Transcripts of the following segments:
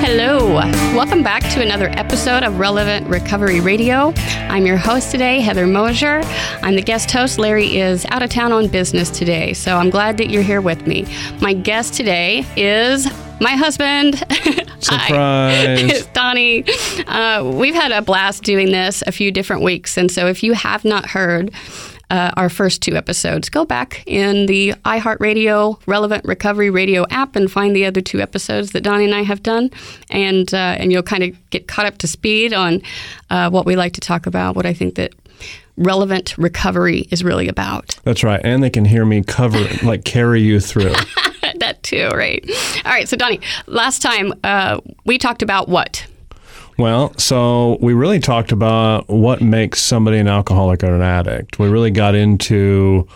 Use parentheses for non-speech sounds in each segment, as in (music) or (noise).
Hello. Welcome back to another episode of Relevant Recovery Radio. I'm your host today, Heather Mosier. I'm the guest host. Larry is out of town on business today, so I'm glad that you're here with me. My guest today is my husband. (laughs) Surprise. (laughs) Donnie. Uh, we've had a blast doing this a few different weeks, and so if you have not heard, uh, our first two episodes. Go back in the iHeartRadio Relevant Recovery Radio app and find the other two episodes that Donnie and I have done, and uh, and you'll kind of get caught up to speed on uh, what we like to talk about. What I think that relevant recovery is really about. That's right, and they can hear me cover, like carry you through. (laughs) that too, right? All right, so Donnie, last time uh, we talked about what well, so we really talked about what makes somebody an alcoholic or an addict. We really got into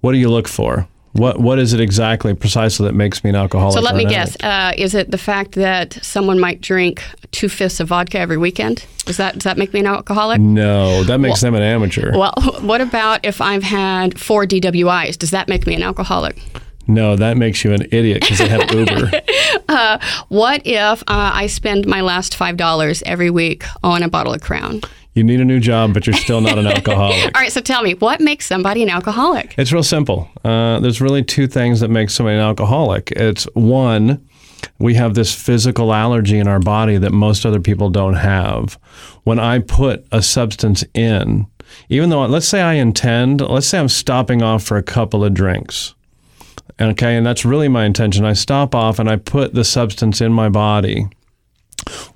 what do you look for? What what is it exactly precisely that makes me an alcoholic? So let me guess. Uh, is it the fact that someone might drink two fifths of vodka every weekend? Does that does that make me an alcoholic? No, that makes well, them an amateur. Well, (laughs) what about if I've had four DWIs? Does that make me an alcoholic? No, that makes you an idiot because they have (laughs) Uber. uh, what if uh, I spend my last five dollars every week on a bottle of Crown? You need a new job, but you're still not an (laughs) alcoholic. All right, so tell me, what makes somebody an alcoholic? It's real simple. Uh, there's really two things that make somebody an alcoholic. It's one, we have this physical allergy in our body that most other people don't have. When I put a substance in, even though, let's say I intend, let's say I'm stopping off for a couple of drinks Okay, and that's really my intention. I stop off and I put the substance in my body.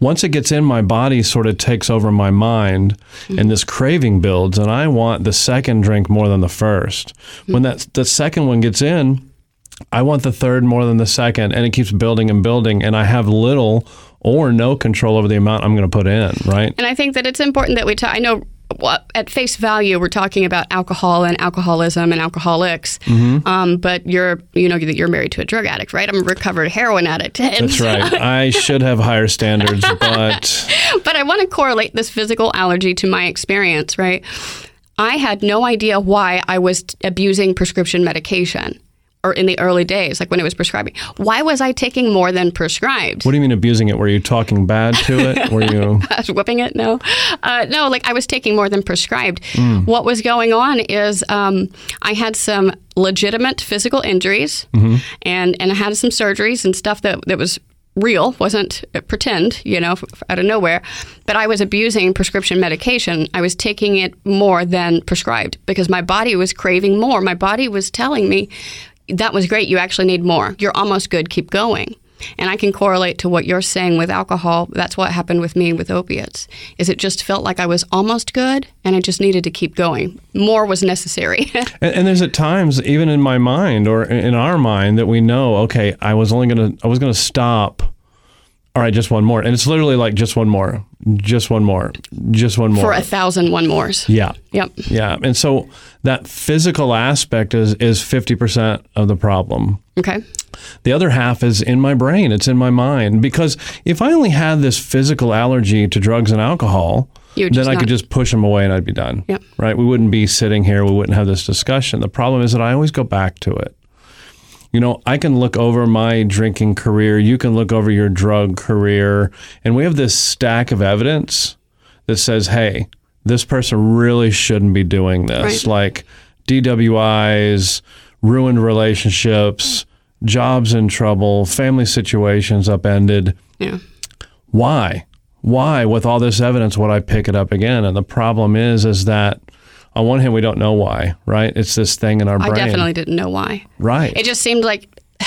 Once it gets in my body, sort of takes over my mind, and this craving builds, and I want the second drink more than the 1st mm-hmm. When that the second one gets in, I want the third more than the second, and it keeps building and building, and I have little or no control over the amount I'm going to put in, right? And I think that it's important that we talk. I know at face value, we're talking about alcohol and alcoholism and alcoholics. Mm-hmm. Um, but you're, you know, you're married to a drug addict, right? I'm a recovered heroin addict. (laughs) That's right. I should have higher standards, (laughs) but but I want to correlate this physical allergy to my experience, right? I had no idea why I was abusing prescription medication or in the early days, like when it was prescribing. Why was I taking more than prescribed? What do you mean abusing it? Were you talking bad to it? (laughs) Were you I was whipping it? No, uh, no. Like I was taking more than prescribed. Mm. What was going on is um, I had some legitimate physical injuries, mm-hmm. and and I had some surgeries and stuff that that was real, wasn't pretend, you know, out of nowhere. But I was abusing prescription medication. I was taking it more than prescribed because my body was craving more. My body was telling me, that was great. You actually need more. You're almost good. Keep going. And I can correlate to what you're saying with alcohol. That's what happened with me with opiates. Is it just felt like I was almost good and I just needed to keep going. More was necessary. (laughs) and, and, there's at times even in my mind or in our mind that we know, okay, I was only going to I was going to stop all right, just one more. And it's literally like just one more, just one more, just one more. For a thousand one mores. Yeah. Yep. Yeah. And so that physical aspect is, is 50% of the problem. Okay. The other half is in my brain, it's in my mind. Because if I only had this physical allergy to drugs and alcohol, then I not... could just push them away and I'd be done. Yep. Right? We wouldn't be sitting here, we wouldn't have this discussion. The problem is that I always go back to it you know, I can look over my drinking career, you can look over your drug career, and we have this stack of evidence that says, hey, this person really shouldn't be doing this. Right. Like DWIs, ruined relationships, jobs in trouble, family situations upended. Yeah. Why? Why, with all this evidence, would I pick it up again? And the problem is, is that on one hand, we don't know why, right? It's this thing in our brain. I definitely didn't know why. Right. It just seemed like (sighs)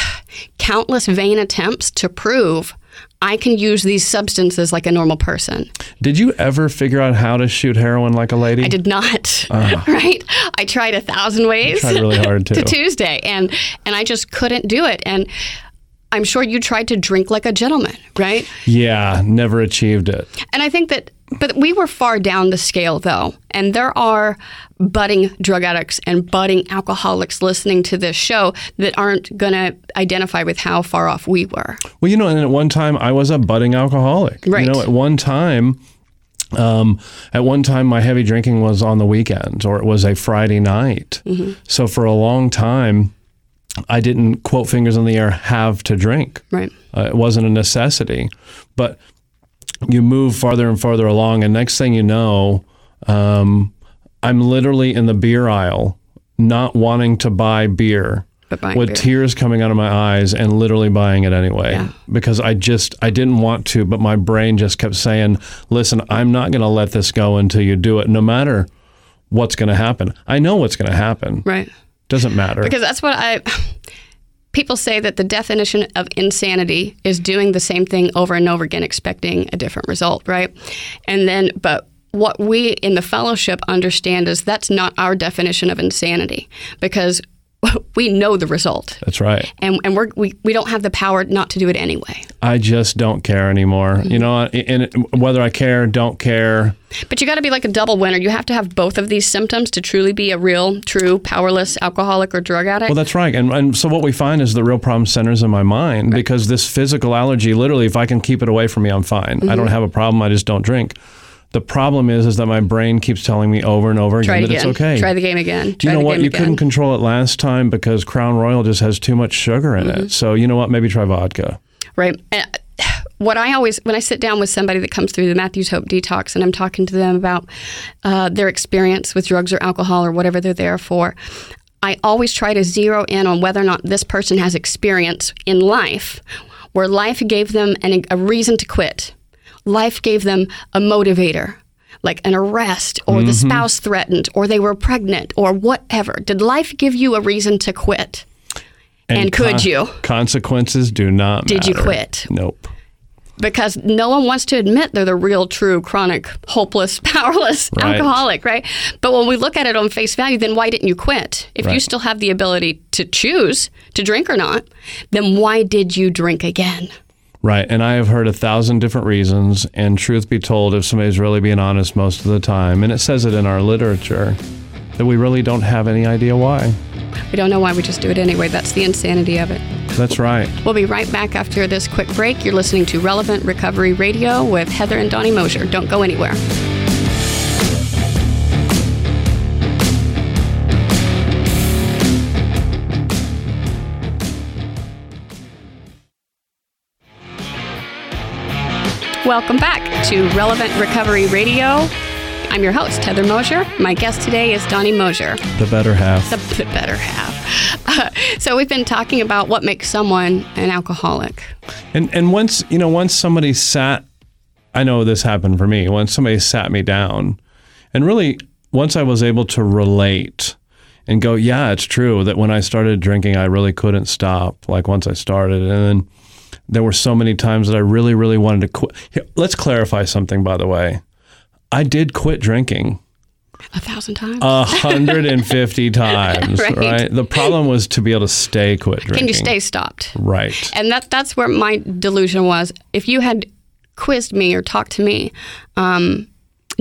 countless vain attempts to prove I can use these substances like a normal person. Did you ever figure out how to shoot heroin like a lady? I did not. Uh, (laughs) right? I tried a thousand ways. I tried really hard (laughs) too. to Tuesday, and and I just couldn't do it. And I'm sure you tried to drink like a gentleman, right? Yeah, never achieved it. And I think that, but we were far down the scale though. And there are budding drug addicts and budding alcoholics listening to this show that aren't going to identify with how far off we were. Well, you know, and at one time I was a budding alcoholic. Right. You know, at one time, um, at one time my heavy drinking was on the weekends or it was a Friday night. So for a long time, I didn't quote fingers in the air have to drink. Right. Uh, it wasn't a necessity. But you move farther and farther along, and next thing you know, um, I'm literally in the beer aisle, not wanting to buy beer, But with beer. tears coming out of my eyes, and literally buying it anyway Yeah. because I just I didn't want to, but my brain just kept saying, "Listen, I'm not going to let this go until you do it, no matter what's going to happen. I know what's going to happen. Right. Doesn't matter." Because that's what I. People say that the definition of insanity is doing the same thing over and over again, expecting a different result, right? And then, but what we in the fellowship understand is that's not our definition of insanity because (laughs) we know the result. That's right. And, and we're, we, we don't have the power not to do it anyway. I just don't care anymore. Mm-hmm. You know, and whether I care, don't care. But you got to be like a double winner. You have to have both of these symptoms to truly be a real, true, powerless alcoholic or drug addict. Well, that's right. And, and so what we find is the real problem centers in my mind because this physical allergy, literally, if I can keep it away from me, I'm fine. I Mm-hmm. don't have a problem. I just don't drink. The problem is, is that my brain keeps telling me over and over Try again that it's okay. Try the game again. Do you Try know what? You again. couldn't control it last time because Crown Royal just has too much sugar in Mm-hmm. it. So you know what? Maybe try vodka. right? And what I always, when I sit down with somebody that comes through the Matthews Hope Detox and I'm talking to them about uh, their experience with drugs or alcohol or whatever they're there for, I always try to zero in on whether or not this person has experience in life where life gave them an, a reason to quit. Life gave them a motivator, like an arrest, or the mm-hmm. spouse threatened, or they were pregnant, or whatever. Did life give you a reason to quit? And could you? Consequences do not Did you quit? Nope. because no one wants to admit they're the real, true, chronic, hopeless, (laughs) powerless Right. alcoholic, right? But when we look at it on face value, then why didn't you quit? If you still have the ability to choose to drink or not, then why did you drink again? Right. And I have heard a thousand different reasons. And truth be told, if somebody's really being honest most of the time, and it says it in our literature, that we really don't have any idea why. We don't know why we just do it anyway. That's the insanity of it. That's right. We'll be right back after this quick break. You're listening to Relevant Recovery Radio with Heather and Donnie Mosier. Don't go anywhere. Welcome back to Relevant Recovery Radio. I'm your host, Heather Mosier. My guest today is Donnie Mosier The better half. the b- better half. Uh, so we've been talking about what makes someone an alcoholic. And and once you know, once somebody sat, I know this happened for me. Once somebody sat me down, and really, once I was able to relate and go, yeah, it's true that when I started drinking, I really couldn't stop. Like once I started, and then there were so many times that I really, really wanted to quit. Here, let's clarify something, by the way. I did quit drinking A thousand times. a 150 (laughs) times, Right. right. The problem was to be able to stay quit drinking. Can you stay stopped? Right. And that that's where my delusion was. If you had quizzed me or talked to me um,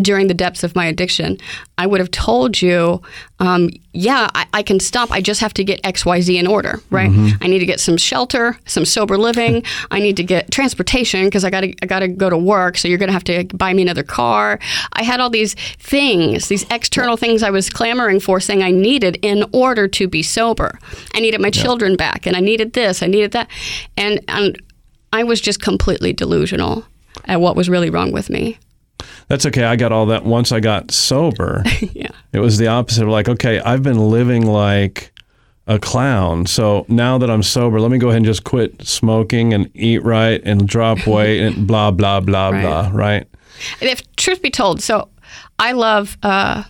during the depths of my addiction, I would have told you, um, yeah, I, I can stop. I just have to get X, Y, Z in order, right? I need to get some shelter, some sober living. (laughs) I need to get transportation because I got to I got to go to work. So you're going to have to buy me another car. I had all these things, these external things I was clamoring for, saying I needed in order to be sober. I needed my children back, and I needed this, I needed that, and and I was just completely delusional at what was really wrong with me. That's okay. I got all that once I got sober. (laughs) Yeah. It was the opposite of like, okay, I've been living like a clown. So now that I'm sober, let me go ahead and just quit smoking and eat right and drop (laughs) weight and blah, blah, blah, Right. blah, right? And if truth be told, so I love uh,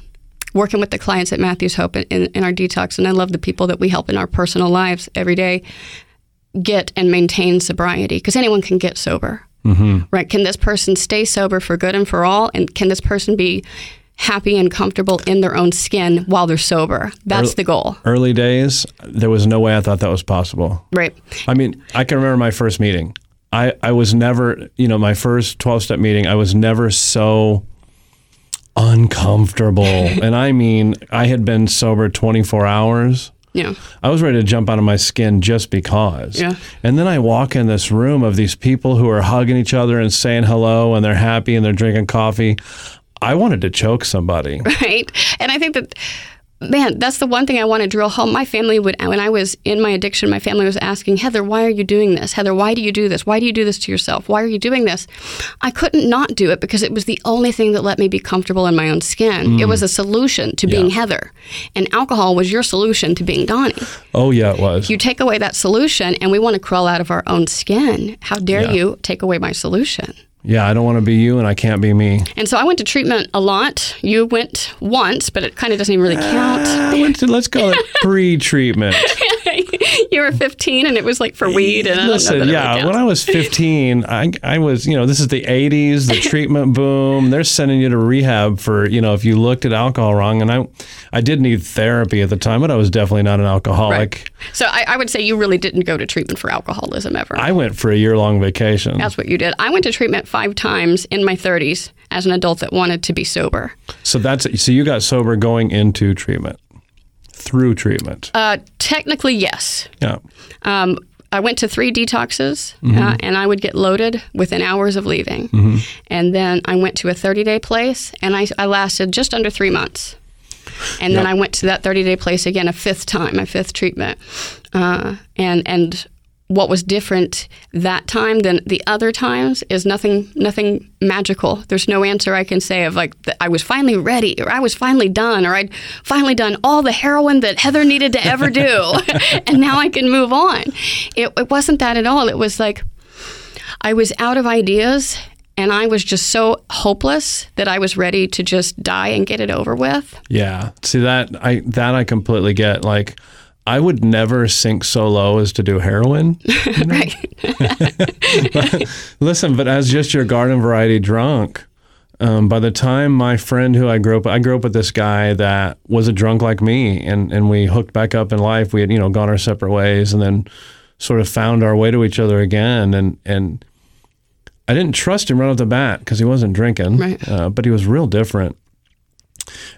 working with the clients at Matthews Hope in, in, in our detox, and I love the people that we help in our personal lives every day get and maintain sobriety because anyone can get sober. Mm-hmm. Right? Can this person stay sober for good and for all? And can this person be happy and comfortable in their own skin while they're sober. That's the goal. Early days, there was no way I thought that was possible. Right. I mean, I can remember my first meeting. I, I was never, you know, my first 12 step meeting, I was never so uncomfortable. (laughs) and I mean, I had been sober 24 hours. Yeah. I was ready to jump out of my skin just because. Yeah. And then I walk in this room of these people who are hugging each other and saying hello and they're happy and they're drinking coffee. I wanted to choke somebody. (laughs) right? And I think that, man, that's the one thing I want to drill home. My family would, when I was in my addiction, my family was asking, Heather, why are you doing this? Heather, why do you do this? Why do you do this to yourself? Why are you doing this? I couldn't not do it because it was the only thing that let me be comfortable in my own skin. It mm. was a solution to being Heather. And alcohol was your solution to being Donnie. Oh, yeah, it was. You take away that solution, and we want to crawl out of our own skin. How dare Yeah. you take away my solution? Yeah, I don't want to be you and I can't be me. And so I went to treatment a lot. You went once, but it kind of doesn't even really count. Ah, I went to, let's call it (laughs) pre treatment. (laughs) you were 15 and it was like for weed and I don't know Listen, yeah, really when. I was 15, (laughs) I, I was, you know, this is the 80s, the treatment (laughs) boom. They're sending you to rehab for, you know, if you looked at alcohol wrong. And I, I did need therapy at the time, but I was definitely not an alcoholic. so I, I would say you really didn't go to treatment for alcoholism ever. I went for a year long vacation. That's what you did. I went to treatment five times in my 30s as an adult that wanted to be sober. So that's, so you got sober going into treatment, through treatment. Uh, technically, yes. yeah. Um, I went to three detoxes Mm-hmm. uh, and I would get loaded within hours of leaving. And then I went to a 30 day place and I, I lasted just under three months. And then I went to that 30 day place again a fifth time, my fifth treatment. Uh, and, and what was different that time than the other times is nothing nothing magical. There's no answer I can say of like I was finally ready or I was finally done or I'd finally done all the heroin that Heather needed to ever do (laughs) and now I can move on. It, it wasn't that at all. It was like I was out of ideas and I was just so hopeless that I was ready to just die and get it over with. Yeah. See that I that I completely get. Like I would never sink so low as to do heroin. right. (laughs) Listen, but as just your garden variety drunk, um, by the time my friend who I grew up, I grew up with this guy that was a drunk like me, and and we hooked back up in life. We had you know gone our separate ways, and then sort of found our way to each other again, and and. I didn't trust him right off the bat because he wasn't drinking, Right. uh, but he was real different.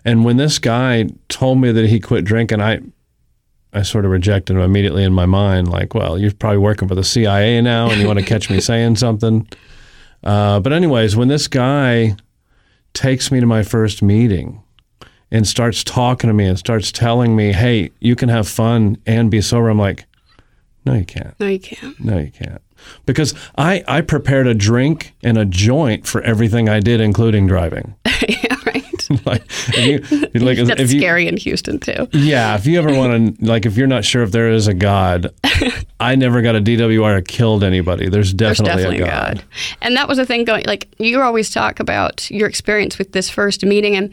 And when this guy told me that he quit drinking, I I sort of rejected him immediately in my mind, like, well, you're probably working for the CIA now and you want to catch me saying something. Uh, but, anyways, when this guy takes me to my first meeting and starts talking to me and starts telling me, hey, you can have fun and be sober, I'm like, no, you can't. No, you can't. No, you can't. Because I, I prepared a drink and a joint for everything I did, including driving. (laughs) yeah, right. (laughs) like, if you, like, That's if you, scary in Houston too. yeah, if you ever want to, like, if you're not sure if there is a God, (laughs) I never got a DWI or killed anybody. There's There's definitely, definitely a God. God. And that was the thing going like you always talk about your experience with this first meeting and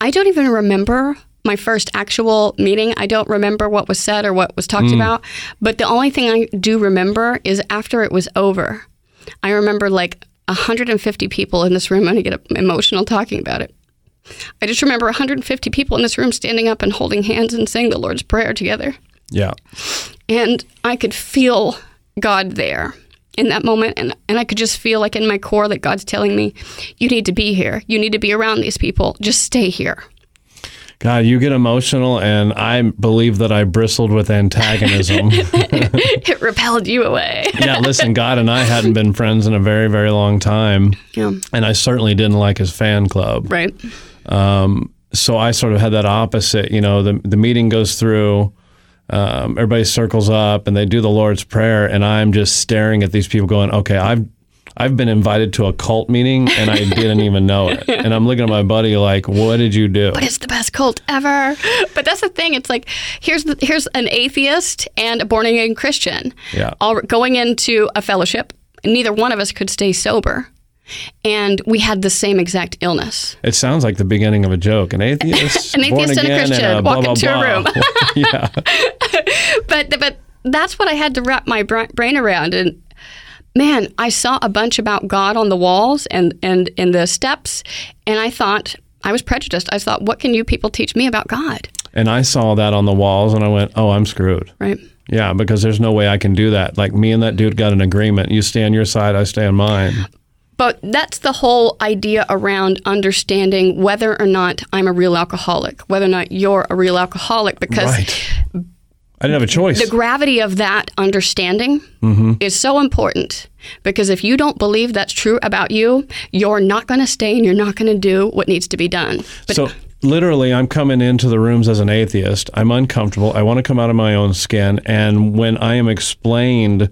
I don't even remember my first actual meeting. I don't remember what was said or what was talked Mm. about, but the only thing I do remember is after it was over. I remember like 150 people in this room. I'm going to get emotional talking about it. I just remember 150 people in this room standing up and holding hands and saying the Lord's Prayer together. Yeah. And I could feel God there in that moment. And, and I could just feel like in my core that God's telling me, you need to be here. You need to be around these people. Just stay here. God, you get emotional, and I believe that I bristled with antagonism. (laughs) it repelled you away. yeah, listen, God and I hadn't been friends in a very, very long time, yeah. and I certainly didn't like his fan club. Right. So I sort of had that opposite. You know, the the meeting goes through, um, everybody circles up and they do the Lord's prayer, and I'm just staring at these people, going, "Okay, I've I've been invited to a cult meeting and I didn't even know it." (laughs) And I'm looking at my buddy like, "What did you do?" But it's the best cult ever. But that's the thing. It's like here's the, here's an atheist and a born again Christian, Yeah. all going into a fellowship. Neither one of us could stay sober, and we had the same exact illness. It sounds like the beginning of a joke. An (laughs) atheist, An atheist and a Christian walk blah, into a room. (laughs) (laughs) yeah, but but that's what I had to wrap my brain around. And man, I saw a bunch about God on the walls and and in the steps, and I thought, I was prejudiced. I thought, what can you people teach me about God? And I saw that on the walls and I went, oh, I'm screwed. Right. Yeah, because there's no way I can do that. Like me and that dude got an agreement. You stay on your side, I stay on mine. But that's the whole idea around understanding whether or not I'm a real alcoholic, whether or not you're a real alcoholic, because Right. I didn't have a choice. the gravity of that understanding mm-hmm. is so important. Because if you don't believe that's true about you, you're not going to stay and you're not going to do what needs to be done. But so literally, I'm coming into the rooms as an atheist. I'm uncomfortable. I want to come out of my own skin. And when I am explained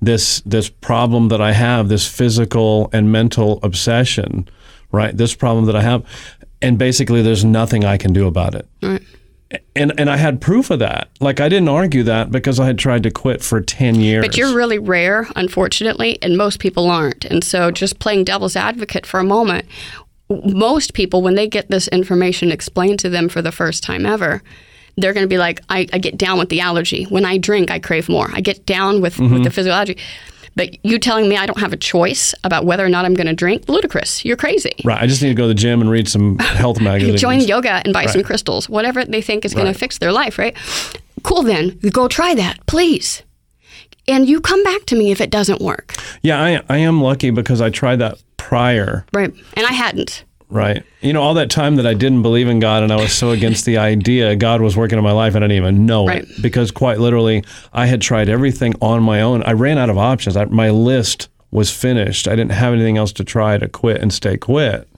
this this problem that I have, this physical and mental obsession, right? This problem that I have, and basically, there's nothing I can do about it. Right. And and I had proof of that. Like I didn't argue that because I had tried to quit for ten years. But you're really rare, unfortunately, and most people aren't. And so, just playing devil's advocate for a moment, most people, when they get this information explained to them for the first time ever, they're going to be like, I, I get down with the allergy. When I drink, I crave more. I get down with, with mm-hmm. the physical allergy. But you telling me I don't have a choice about whether or not I'm going to drink? Ludicrous. You're crazy. right. I just need to go to the gym and read some health (laughs) magazines. Join yoga and buy some crystals, whatever they think is going Right. to fix their life, right? Cool, then. Go try that, please. And you come back to me if it doesn't work. Yeah, I I am lucky because I tried that prior. Right. And I hadn't. Right. You know, all that time that I didn't believe in God and I was so against the idea God was working in my life, and I didn't even know Right. it. Because quite literally, I had tried everything on my own. I ran out of options. I, my list was finished. I didn't have anything else to try to quit and stay quit.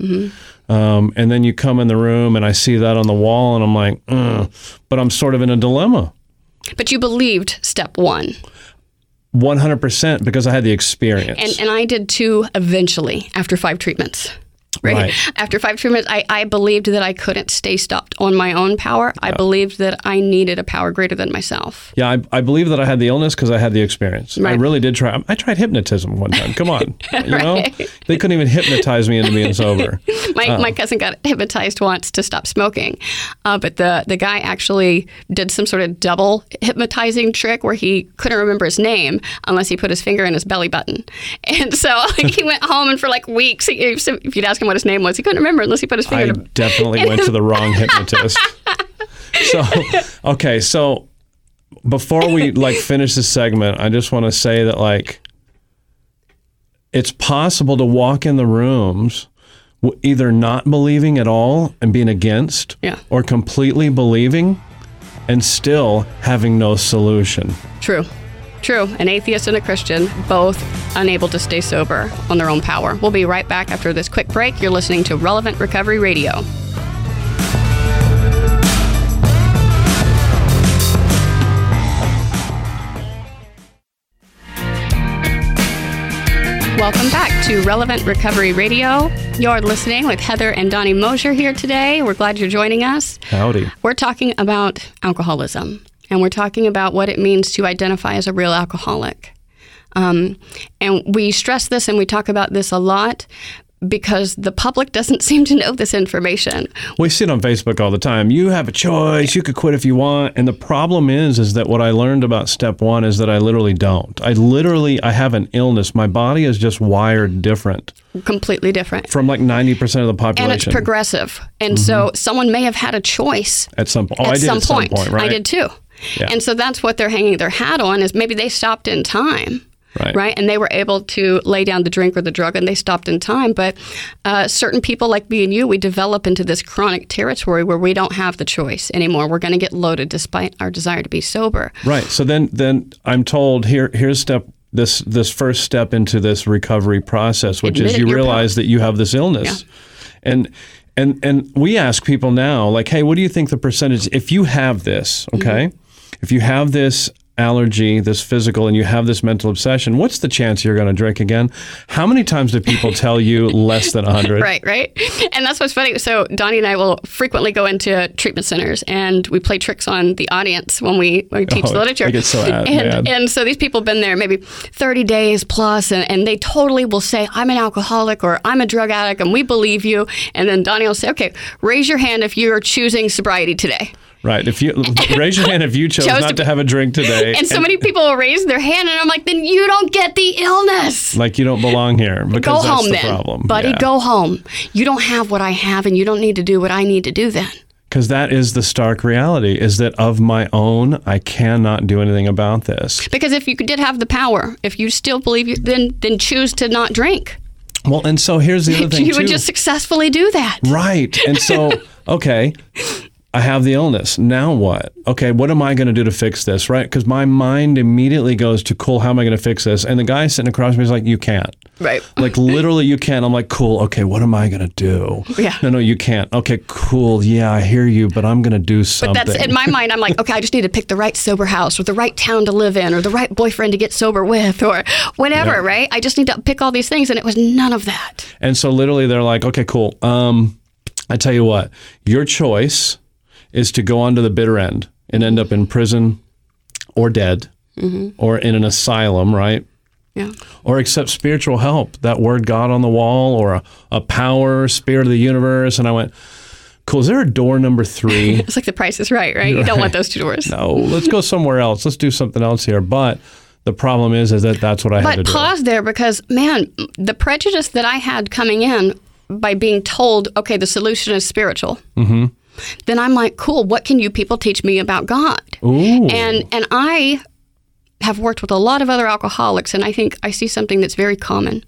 Um, and then you come in the room and I see that on the wall and I'm like, Ugh. but I'm sort of in a dilemma. But you believed step one. 100% because I had the experience. And, and I did too eventually after five treatments. (laughs) Right. Right. After five treatments, I, I believed that I couldn't stay stopped on my own power. I believed that I needed a power greater than myself. Yeah, I, I believe that I had the illness because I had the experience. I really did try. I tried hypnotism one time. Come on, (laughs) you know, they couldn't even hypnotize me into being sober. (laughs) My, my cousin got hypnotized once to stop smoking, uh, but the, the guy actually did some sort of double hypnotizing trick where he couldn't remember his name unless he put his finger in his belly button. And so like, he went home and for like weeks, he, if you'd ask him what his name was, he couldn't remember unless he put his finger I in definitely (laughs) went to the wrong hypnotist. (laughs) So, okay, so before we like finish this segment, I just want to say that like it's possible to walk in the rooms either not believing at all and being against, Yeah. or completely believing and still having no solution. True. True. An atheist and a Christian, both unable to stay sober on their own power. We'll be right back after this quick break. You're listening to Relevant Recovery Radio. Welcome back to Relevant Recovery Radio. You're listening with Heather and Donnie Mosier here today. We're glad you're joining us. Howdy. We're talking about alcoholism, and we're talking about what it means to identify as a real alcoholic. Um, and we stress this and we talk about this a lot because the public doesn't (laughs) seem to know this information. We see it on Facebook all the time. You have a choice. You could quit if you want. And the problem is, is that what I learned about step one is that I literally don't. I literally, I have an illness. My body is just wired different Completely different. from like 90% of the population. And it's progressive. And so someone may have had a choice at some point. Oh, at I did some at some point. point, right? I did too. Yeah. And so that's what they're hanging their hat on is maybe they stopped in time. Right. And they were able to lay down the drink or the drug and they stopped in time. But uh, certain people like me and you, we develop into this chronic territory where we don't have the choice anymore. We're going to get loaded despite our desire to be sober. Right. So then, then I'm told here, here's step this this first step into this recovery process, which Admit is you realize that you have this illness, and and and we ask people now, like, hey, what do you think the percentage? If you have this, okay, if you have this allergy, this physical, and you have this mental obsession, what's the chance you're going to drink again? How many times do people (laughs) tell you less than 100? Right, right. And that's what's funny. So Donnie and I will frequently go into treatment centers and we play tricks on the audience when we, when we teach Oh, the literature. I get so ad- and, and so these people have been there maybe 30 days plus and, and they totally will say, I'm an alcoholic or I'm a drug addict and we believe you. And then Donnie will say, okay, raise your hand if you're choosing sobriety today. Right. If you (laughs) raise your hand if you chose, Chose not to to, have a drink today, And so many people raise their hand, and I'm like, then you don't get the illness. like you don't belong here because Go home the then, problem, buddy. Go home. You don't have what I have, and you don't need to do what I need to do then. Because that is the stark reality: is that of my own, I cannot do anything about this. Because if you did have the power, if you still believe, you, then then choose to not drink. Well, and so here's the other (laughs) thing you too. would just successfully do that. Right. And so, (laughs) okay, I have the illness. Now what? Okay, what am I going to do to fix this? Right? Because my mind immediately goes to, cool, how am I going to fix this? And the guy sitting across me is like, you can't. Right. Like (laughs) literally, you can't. I'm like, cool. Okay, what am I gonna do? Yeah. No, no, you can't. Okay, cool. Yeah, I hear you, but I'm gonna do something. But that's in my mind. I'm like, okay, I just need to pick the right sober house, or the right town to live in, or the right boyfriend to get sober with, or whatever. Right? I just need to pick all these things, and it was none of that. And so literally they're like, okay, cool. Um, I tell you what, your choice is to go on to the bitter end and end up in prison or dead or in an asylum, right? Yeah. Or accept spiritual help, that word God on the wall or a, a power, spirit of the universe. And I went, cool, is there a door number three? (laughs) It's like the price is right, right? You don't want those two doors. no, let's go somewhere else. Let's do something else here. But the problem is, is that that's what I had to But do. pause there because, man, the prejudice that I had coming in by being told, okay, the solution is spiritual. Mm-hmm. Then I'm like, cool. What can you people teach me about God? Ooh. And and I have worked with a lot of other alcoholics, and I think I see something that's very common.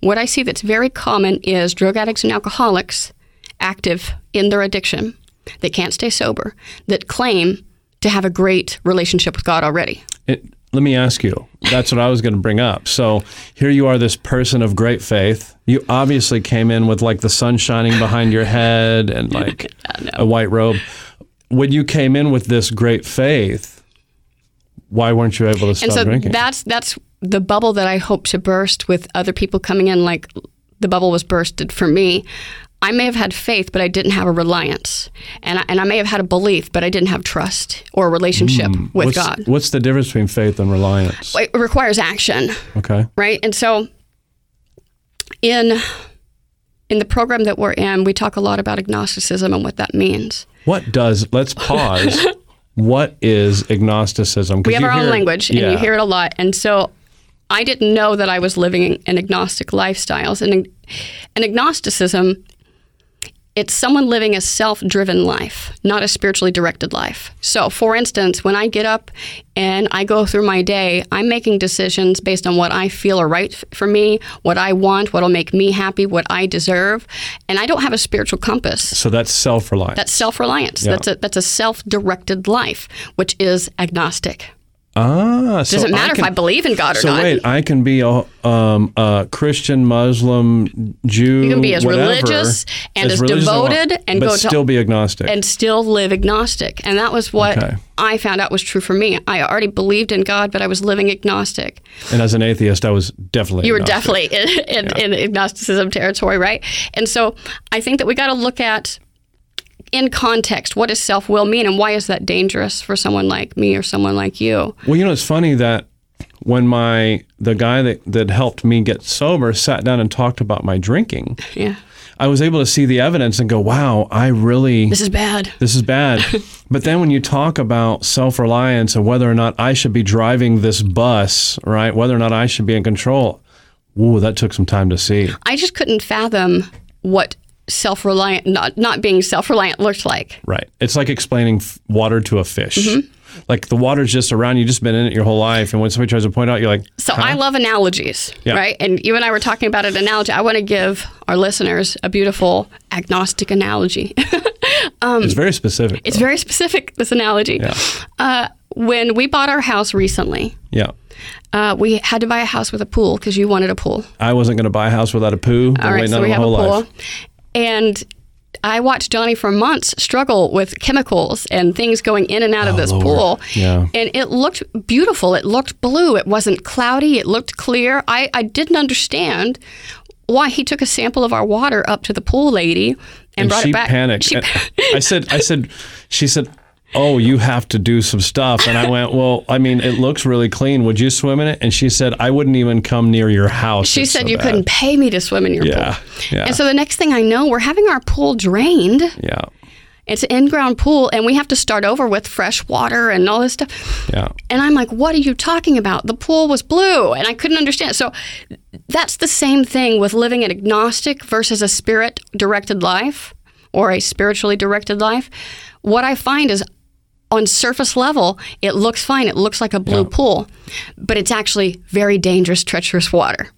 What I see that's very common is drug addicts and alcoholics active in their addiction that can't stay sober that claim to have a great relationship with God already. It, let me ask you. That's what I was going to bring up. So here you are, this person of great faith. You obviously came in with like the sun shining behind your head and (laughs) like a white robe. When you came in with this great faith, why weren't you able to stop and so drinking? that's that's the bubble that I hope to burst with other people coming in. Like the bubble was bursted for me. I may have had faith, but I didn't have a reliance, and I, and I may have had a belief, but I didn't have trust or a relationship with Hmm. what's, God. What's the difference between faith and reliance? It requires action, Okay. right? And so, in in the program that we're in, we talk a lot about agnosticism and what that means. What does, let's pause. (laughs) what is agnosticism? We have our own it- language, and you hear it a lot. And so, I didn't know that I was living an agnostic lifestyles. And an agnosticism, it's someone living a self-driven life, not a spiritually directed life. So, for instance, when I get up and I go through my day, I'm making decisions based on what I feel are right for me, what I want, what'll make me happy, what I deserve, and I don't have a spiritual compass. So that's self reliance. That's self-reliance. That's a that's a self-directed life, which is agnostic. Ah, so Doesn't matter can- if I believe in God or So not. wait, I can be a, um, a Christian, Muslim, Jew. You can be as whatever, religious and as religious I want, devoted and but go to- still be agnostic. and still live agnostic. And that was what Okay. I found out was true for me. I already believed in God, but I was living agnostic. And as an atheist, I was definitely You were agnostic. definitely in, in, in agnosticism territory, right? And so I think that we got to look at in context what does self will mean and why is that dangerous for someone like me or someone like you? Well, you know, it's funny that when my the guy that that helped me get sober sat down and talked about my drinking, Yeah. I was able to see the evidence and go, "Wow, I really This is bad. this is bad." (laughs) but then when you talk about self-reliance and whether or not I should be driving this bus, right? Whether or not I should be in control, whoa, that took some time to see. I just couldn't fathom what self-reliant not not being self-reliant looks like. Right. It's like explaining f- water to a fish. Mm-hmm. Like the water's just around you, just been in it your whole life, and when somebody tries to point out, you're like, So I love analogies, Yeah. right? And you and I were talking about an analogy. I want to give our listeners a beautiful agnostic analogy. (laughs) it's very specific. Um, it's though. very specific, this analogy. Yeah. Uh, when we bought our house recently, yeah. uh, we had to buy a house with a pool because you wanted a pool. I wasn't going to buy a house without a poo. All right, so we have a pool. life. And I watched Johnny for months struggle with chemicals and things going in and out of oh, this Lord. pool. Yeah. And it looked beautiful. It looked blue. It wasn't cloudy. It looked clear. I, I didn't understand why he took a sample of our water up to the pool lady and, And brought she it back. panicked. She- And I said, I said, she said, oh, you have to do some stuff. And I went, well, I mean, it looks really clean. Would you swim in it? And she said, I wouldn't even come near your house. She said so you bad." couldn't pay me to swim in your Yeah, pool. yeah. And so the next thing I know, we're having our pool drained Yeah. It's an in-ground pool, and we have to start over with fresh water and all this stuff. Yeah. And I'm like, what are you talking about? The pool was blue, and I couldn't understand. So that's the same thing with living an agnostic versus a spirit-directed life or a spiritually directed life. What I find is on surface level, it looks fine. It looks like a blue pool, but it's actually very dangerous, treacherous water.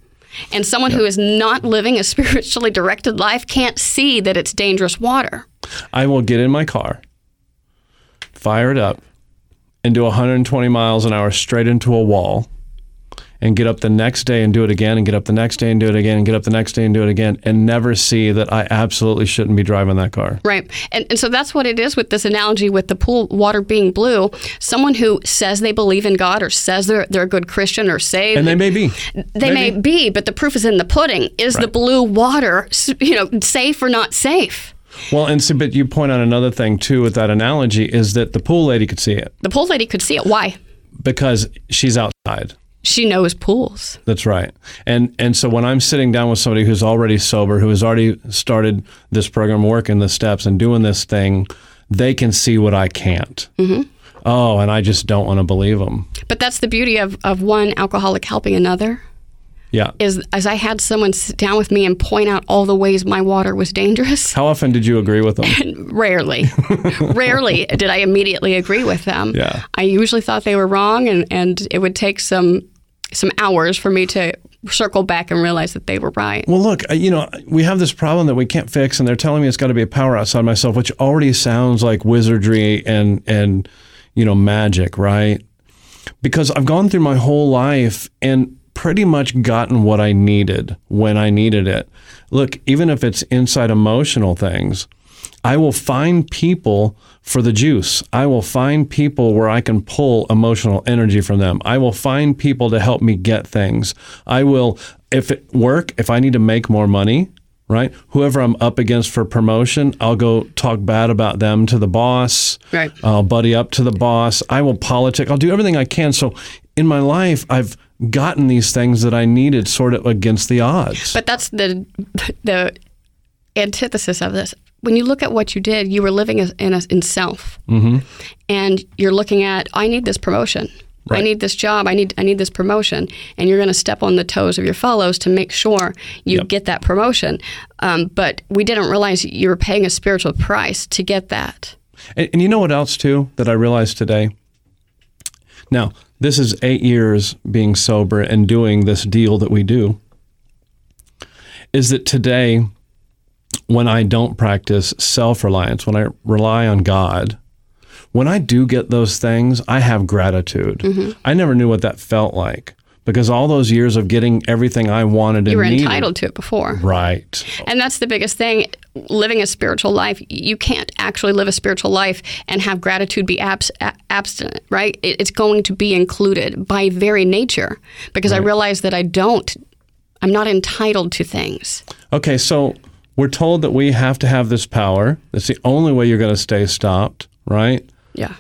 And someone who is not living a (laughs) spiritually directed life can't see that it's dangerous water. I will get in my car, fire it up, and do 120 miles an hour straight into a wall, and get up the next day and do it again, and get up the next day and do it again, and get up the next day and do it again, and never see that I absolutely shouldn't be driving that car. Right. And, and so that's what it is with this analogy with the pool water being blue. Someone who says they believe in God or says they're, they're a good Christian or say And they may be. they may be, but the proof is in the pudding. Is the blue water, you know, safe or not safe? Well, and so, but you point out another thing too with that analogy is that the pool lady could see it The pool lady could see it. Why? because she's outside. She knows pools. That's right. And and so when I'm sitting down with somebody who's already sober, who has already started this program, working the steps and doing this thing, they can see what I can't. Mm-hmm. Oh, and I just don't want to believe them. But that's the beauty of, of one alcoholic helping another. Yeah. Is as I had someone sit down with me and point out all the ways my water was dangerous. How often did you agree with them? (laughs) Rarely, rarely did I immediately agree with them. Yeah. I usually thought they were wrong, and, and it would take some some hours for me to circle back and realize that they were right. Well, look, uh, you know, we have this problem that we can't fix, and they're telling me it's got to be a power outside myself, which already sounds like wizardry and and you know magic, right? Because I've gone through my whole life and pretty much gotten what I needed when I needed it. Look, even if it's inside emotional things, I will find people for the juice. I will find people where I can pull emotional energy from them. I will find people to help me get things. I will, if it work, if I need to make more money, right? Whoever I'm up against for promotion, I'll go talk bad about them to the boss. Right. I'll buddy up to the boss. I will politic. I'll do everything I can. So in my life, I've gotten these things that I needed sort of against the odds. But that's the the antithesis of this. When you look at what you did, you were living in a, in self, mm-hmm. and you're looking at I need this promotion. I need this job. I need I need this promotion, and you're going to step on the toes of your fellows to make sure you Yep. get that promotion. Um, but we didn't realize you were paying a spiritual price to get that. And, and you know what else too that I realized today? Now, this is eight years being sober and doing this deal that we do. Is that today, when I don't practice self reliance, when I rely on God, when I do get those things, I have gratitude. Mm-hmm. I never knew what that felt like because all those years of getting everything I wanted and You were needed. entitled to it before. Right. And that's the biggest thing. Living a spiritual life, you can't actually live a spiritual life and have gratitude be abs- abstinent, right? It's going to be included by very nature because I realize that I don't, I'm not entitled to things. Okay, so we're told that we have to have this power. That's the only way you're going to stay stopped, right? Yeah.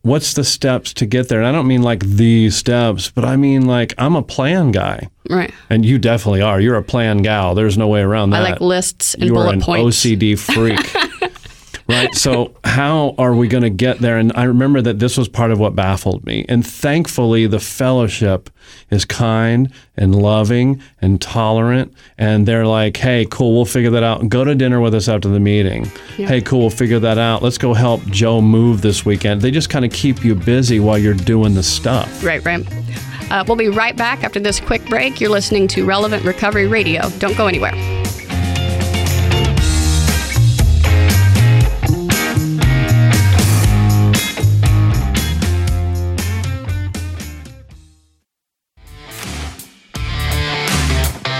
What's the steps to get there? And I don't mean like the steps, but I mean like I'm a plan guy. Right. And you definitely are. You're a plan gal. There's no way around that. I like lists and you are an points. OCD freak. (laughs) right? So, how are we going to get there? And I remember that this was part of what baffled me. And thankfully, the fellowship is kind and loving and tolerant. And they're like, hey, cool, we'll figure that out. Go to dinner with us after the meeting. Hey, cool, we'll figure that out. Let's go help Joe move this weekend. They just kind of keep you busy while you're doing the stuff. Right, right. Uh, we'll be right back after this quick break. You're listening to Relevant Recovery Radio. Don't go anywhere.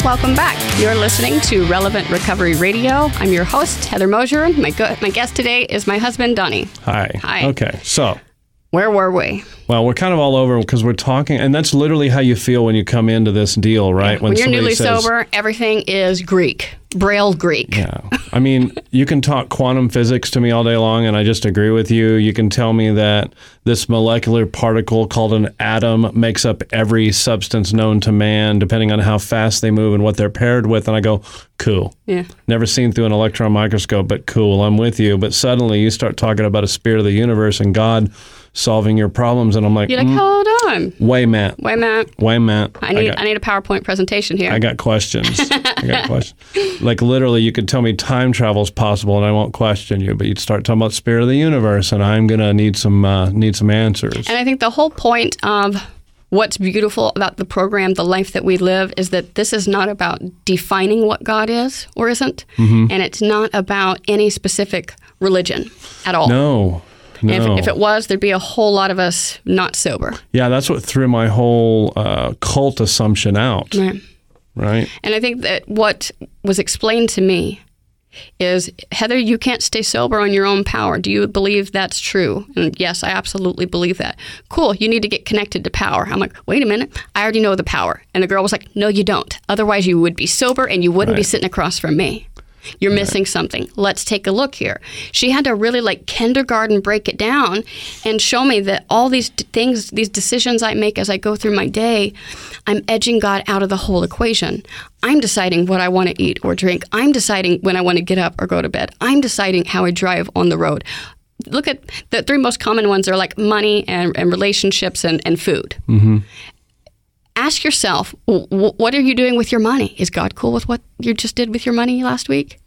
Welcome back. You're listening to Relevant Recovery Radio. I'm your host, Heather Mosier. My, go- my guest today is my husband, Donnie. Hi. Hi. Okay, so Where were we? Well, we're kind of all over because we're talking, and that's literally how you feel when you come into this deal, right? When, you're newly says- sober, everything is Greek, Braille Greek. Yeah. I mean, you can talk quantum physics to me all day long, and I just agree with you. You can tell me that this molecular particle called an atom makes up every substance known to man, depending on how fast they move and what they're paired with. And I go, cool. Yeah. Never seen through an electron microscope, but cool. I'm with you. But suddenly you start talking about a spirit of the universe and God solving your problems, and I'm like, You're like, mm, hold on. wait, Matt. Wait, Matt. Wait, Matt. I need I, got- need a PowerPoint presentation here. I got questions. (laughs) I got questions. Like literally, you could tell me time travel is possible, and I won't question you. But you'd start talking about spirit of the universe, and I'm gonna need some uh, need some answers. And I think the whole point of what's beautiful about the program, the life that we live, is that this is not about defining what God is or isn't, Mm-hmm. and it's not about any specific religion at all. No, no. If, if it was, there'd be a whole lot of us not sober. yeah, that's what threw my whole uh, cult assumption out. Right. Right? And I think that what was explained to me is Heather, you can't stay sober on your own power. Do you believe that's true? And yes, I absolutely believe that. Cool, you need to get connected to power. I'm like, wait a minute, I already know the power. And the girl was like, no, you don't. Otherwise, you would be sober and you wouldn't be sitting across from me. You're missing something. Let's take a look here. She had to really like kindergarten break it down and show me that all these d- things, these decisions I make as I go through my day, I'm edging God out of the whole equation. I'm deciding what I want to eat or drink. I'm deciding when I want to get up or go to bed. I'm deciding how I drive on the road. Look at the three most common ones are like money and, and relationships and, and food. Mm-hmm. Ask yourself, what are you doing with your money? Is God cool with what you just did with your money last week?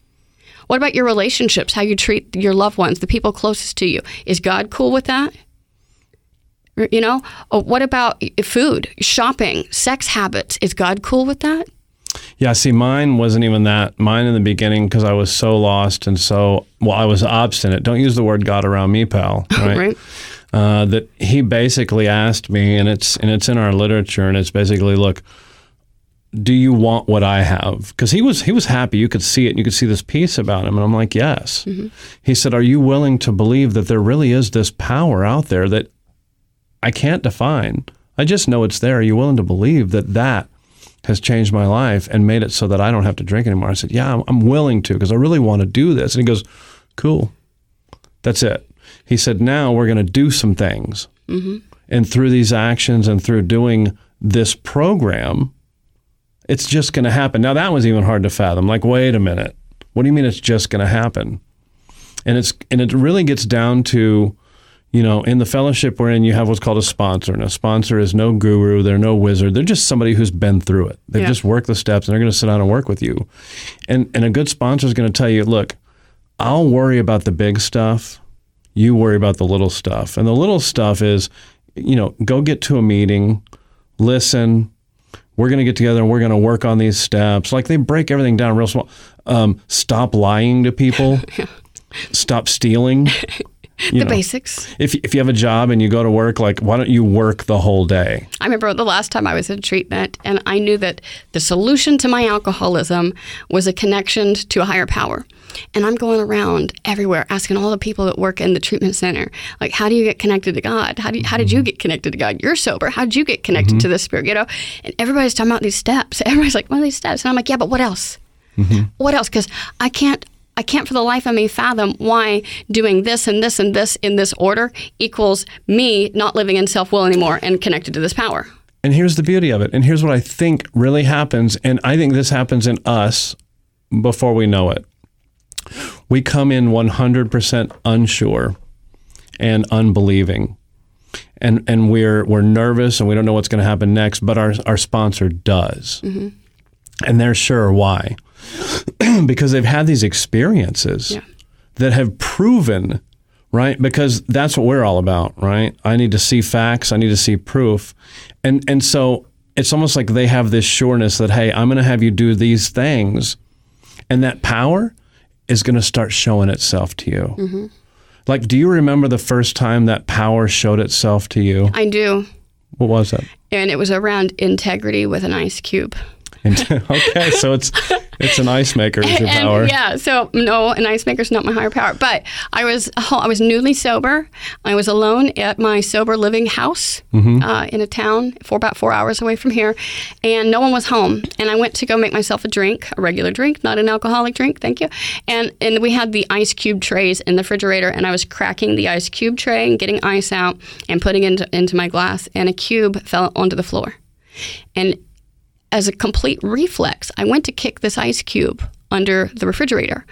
What about your relationships, how you treat your loved ones, the people closest to you? Is God cool with that? You know, Oh, what about food, shopping, sex habits? Is God cool with that? Yeah, see, mine wasn't even that. Mine in the beginning, because I was so lost and so, well, I was obstinate. Don't use the word God around me, pal. (laughs) Right? Right. Uh, that he basically asked me, and it's and it's in our literature, and it's basically, look, do you want what I have? Because he was he was happy. You could see it. and You could see this peace about him, and I'm like, yes. He said, are you willing to believe that there really is this power out there that I can't define? I just know it's there. Are you willing to believe that that has changed my life and made it so that I don't have to drink anymore? I said, yeah, I'm, I'm willing to because I really want to do this. And he goes, cool. That's it. He said, now we're going to do some things. Mm-hmm. And through these actions and through doing this program, it's just going to happen. Now, that was even hard to fathom. Like, wait a minute. What do you mean it's just going to happen? And it's and it really gets down to, you know, in the fellowship we're in, you have what's called a sponsor, and a sponsor is no guru, they're no wizard, they're just somebody who's been through it. They've Yeah. just worked the steps, and they're going to sit down and work with you. And and a good sponsor is going to tell you, look, I'll worry about the big stuff. You worry about the little stuff. And the little stuff is, you know, go get to a meeting, listen. We're going to get together and we're going to work on these steps. Like they break everything down real small. Um, stop lying to people. (laughs) Stop stealing. (laughs) You the know, basics. If, if you have a job and you go to work, like, why don't you work the whole day? I remember the last time I was in treatment, and I knew that the solution to my alcoholism was a connection to a higher power. And I'm going around everywhere asking all the people that work in the treatment center, like, how do you get connected to God? How, do you, how did you mm-hmm. get connected to God? You're sober. How did you get connected to mm-hmm. the Spirit? You know, and everybody's talking about these steps. (laughs) Everybody's like, what are these steps? And I'm like, yeah, but what else? Mm-hmm. What else? Because I can't. I can't for the life of me fathom why doing this and this and this in this order equals me not living in self will anymore and connected to this power. And here's the beauty of it. And here's what I think really happens. And I think this happens in us before we know it. We come in 100% unsure and unbelieving. And, and we're, we're nervous and we don't know what's going to happen next, but our, our sponsor does. Mm-hmm. And they're sure why. (clears throat) because they've had these experiences Yeah. that have proven, right? Because that's what we're all about, right? I need to see facts, I need to see proof. And and so it's almost like they have this sureness that hey, I'm going to have you do these things and that power is going to start showing itself to you. Mm-hmm. Like do you remember the first time that power showed itself to you? I do. What was it? And it was around integrity with an ice cube. (laughs) Okay, so it's It's an ice maker is your And, power. yeah, so no, an ice maker is not my higher power. But I was I was newly sober. I was alone at my sober living house Mm-hmm. uh, in a town for about four hours away from here, and no one was home. And I went to go make myself a drink, a regular drink, not an alcoholic drink. Thank you. And and we had the ice cube trays in the refrigerator, and I was cracking the ice cube tray and getting ice out and putting it into into my glass, and a cube fell onto the floor, and as a complete reflex, I went to kick this ice cube under the refrigerator.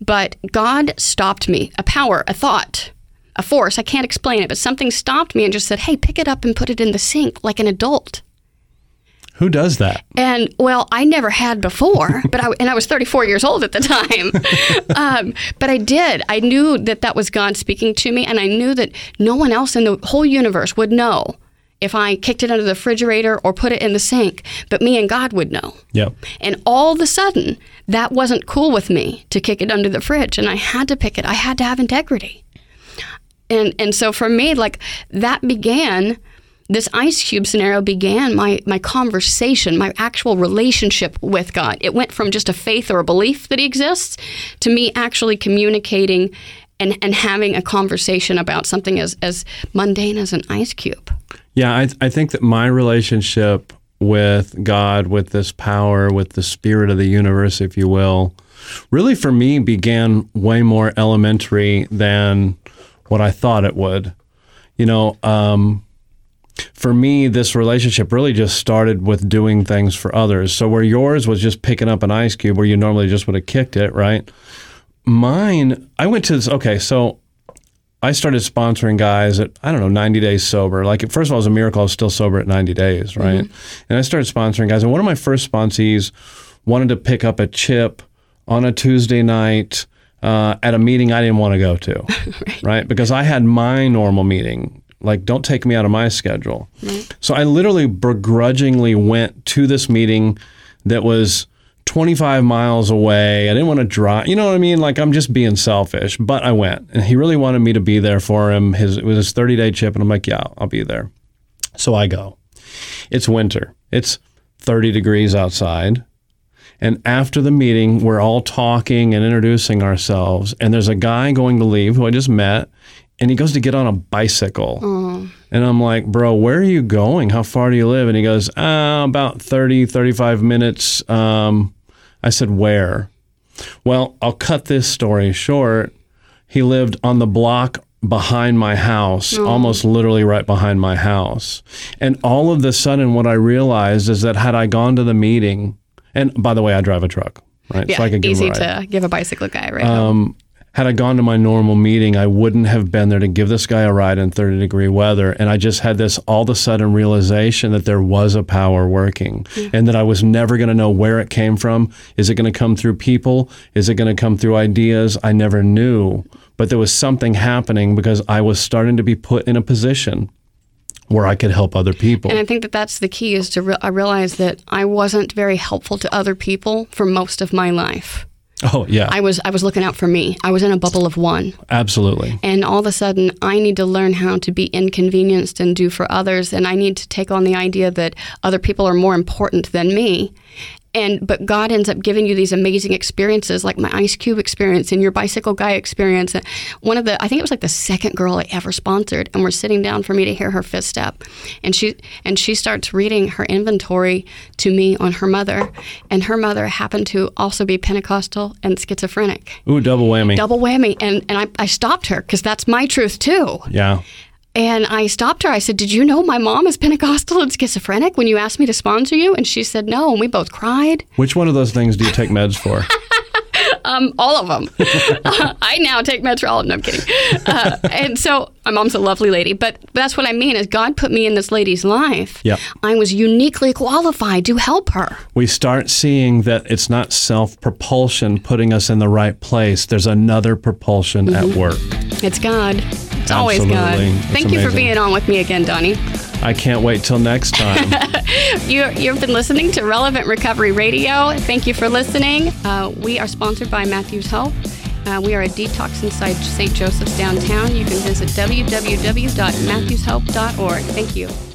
But God stopped me a power, a thought, a force. I can't explain it, but something stopped me and just said, hey, pick it up and put it in the sink like an adult. Who does that? And well, I never had before, (laughs) but I and I was 34 years old at the time. (laughs) um, but I did. I knew that that was God speaking to me, and I knew that no one else in the whole universe would know if I kicked it under the refrigerator or put it in the sink, but me and God would know. Yep. And all of a sudden, that wasn't cool with me to kick it under the fridge, and I had to pick it. I had to have integrity. And and so for me, like that began this ice cube scenario began my my conversation, my actual relationship with God. It went from just a faith or a belief that He exists to me actually communicating and, and having a conversation about something as, as mundane as an ice cube. Yeah, I, I think that my relationship with God, with this power, with the spirit of the universe, if you will, really for me began way more elementary than what I thought it would. You know, um, for me, this relationship really just started with doing things for others. So where yours was just picking up an ice cube where you normally just would have kicked it, right? Mine, I went to this, okay, so I started sponsoring guys at I don't know 90 days sober. Like first of all, it was a miracle I was still sober at 90 days, right? And I started sponsoring guys. And one of my first sponsees wanted to pick up a chip on a Tuesday night uh, at a meeting I didn't want to go to, (laughs) right. Because I had my normal meeting. Like, don't take me out of my schedule. So I literally begrudgingly went to this meeting that was 25 miles away. I didn't want to drive. You know what I mean? Like I'm just being selfish, but I went and he really wanted me to be there for him. His it was his 30 day chip and I'm like, yeah, I'll be there. So I go. It's winter. It's 30 degrees outside. And after the meeting, we're all talking and introducing ourselves. And there's a guy going to leave who I just met, and he goes to get on a bicycle. And I'm like, bro, where are you going? How far do you live? And he goes, ah, about 30, 35 minutes. Um, I said, where? Well, I'll cut this story short. He lived on the block behind my house, almost literally right behind my house. And all of the sudden, what I realized is that had I gone to the meeting, and by the way, I drive a truck, right? Yeah, so I could give easy to give a bicycle guy, right? Um, had I gone to my normal meeting, I wouldn't have been there to give this guy a ride in 30 degree weather. And I just had this all of a sudden realization that there was a power working and that I was never going to know where it came from. Is it going to come through people? Is it going to come through ideas? I never knew. But there was something happening because I was starting to be put in a position where I could help other people. And I think that that's the key is to re- uh, I realized that I wasn't very helpful to other people for most of my life. Oh, yeah, I was I was looking out for me. I was in a bubble of one. absolutely. And all of a sudden, I need to learn how to be inconvenienced and do for others. And I need to take on the idea that other people are more important than me. And but God ends up giving you these amazing experiences, like my ice cube experience and your bicycle guy experience. And One of the, I think it was like the second girl I ever sponsored, and we're sitting down for me to hear her fifth step, and she and she starts reading her inventory to me on her mother, and her mother happened to also be Pentecostal and schizophrenic Ooh, double whammy. double whammy. And and I, I stopped her because that's my truth too. yeah. And I stopped her. I said, "Did you know my mom is Pentecostal and schizophrenic when you asked me to sponsor you?" And she said, "No." And we both cried. Which one of those things do you take meds for? (laughs) Um, all of them. (laughs) I now take meds for all of them. No, I'm kidding. Uh, and so my mom's a lovely lady, but that's what I mean is God put me in this lady's life. Yep. I was uniquely qualified to help her. we start seeing that it's not self propulsion putting us in the right place. There's another propulsion at work. It's God. It's always. Absolutely. It's Thank you for being on with me again, Donnie. I can't wait till next time. (laughs) You, you've been listening to Relevant Recovery Radio. Thank you for listening. Uh, we are sponsored by Matthews Health. Uh, we are a detox inside St. Joseph's downtown. You can visit www.matthewshelp.org. Thank you.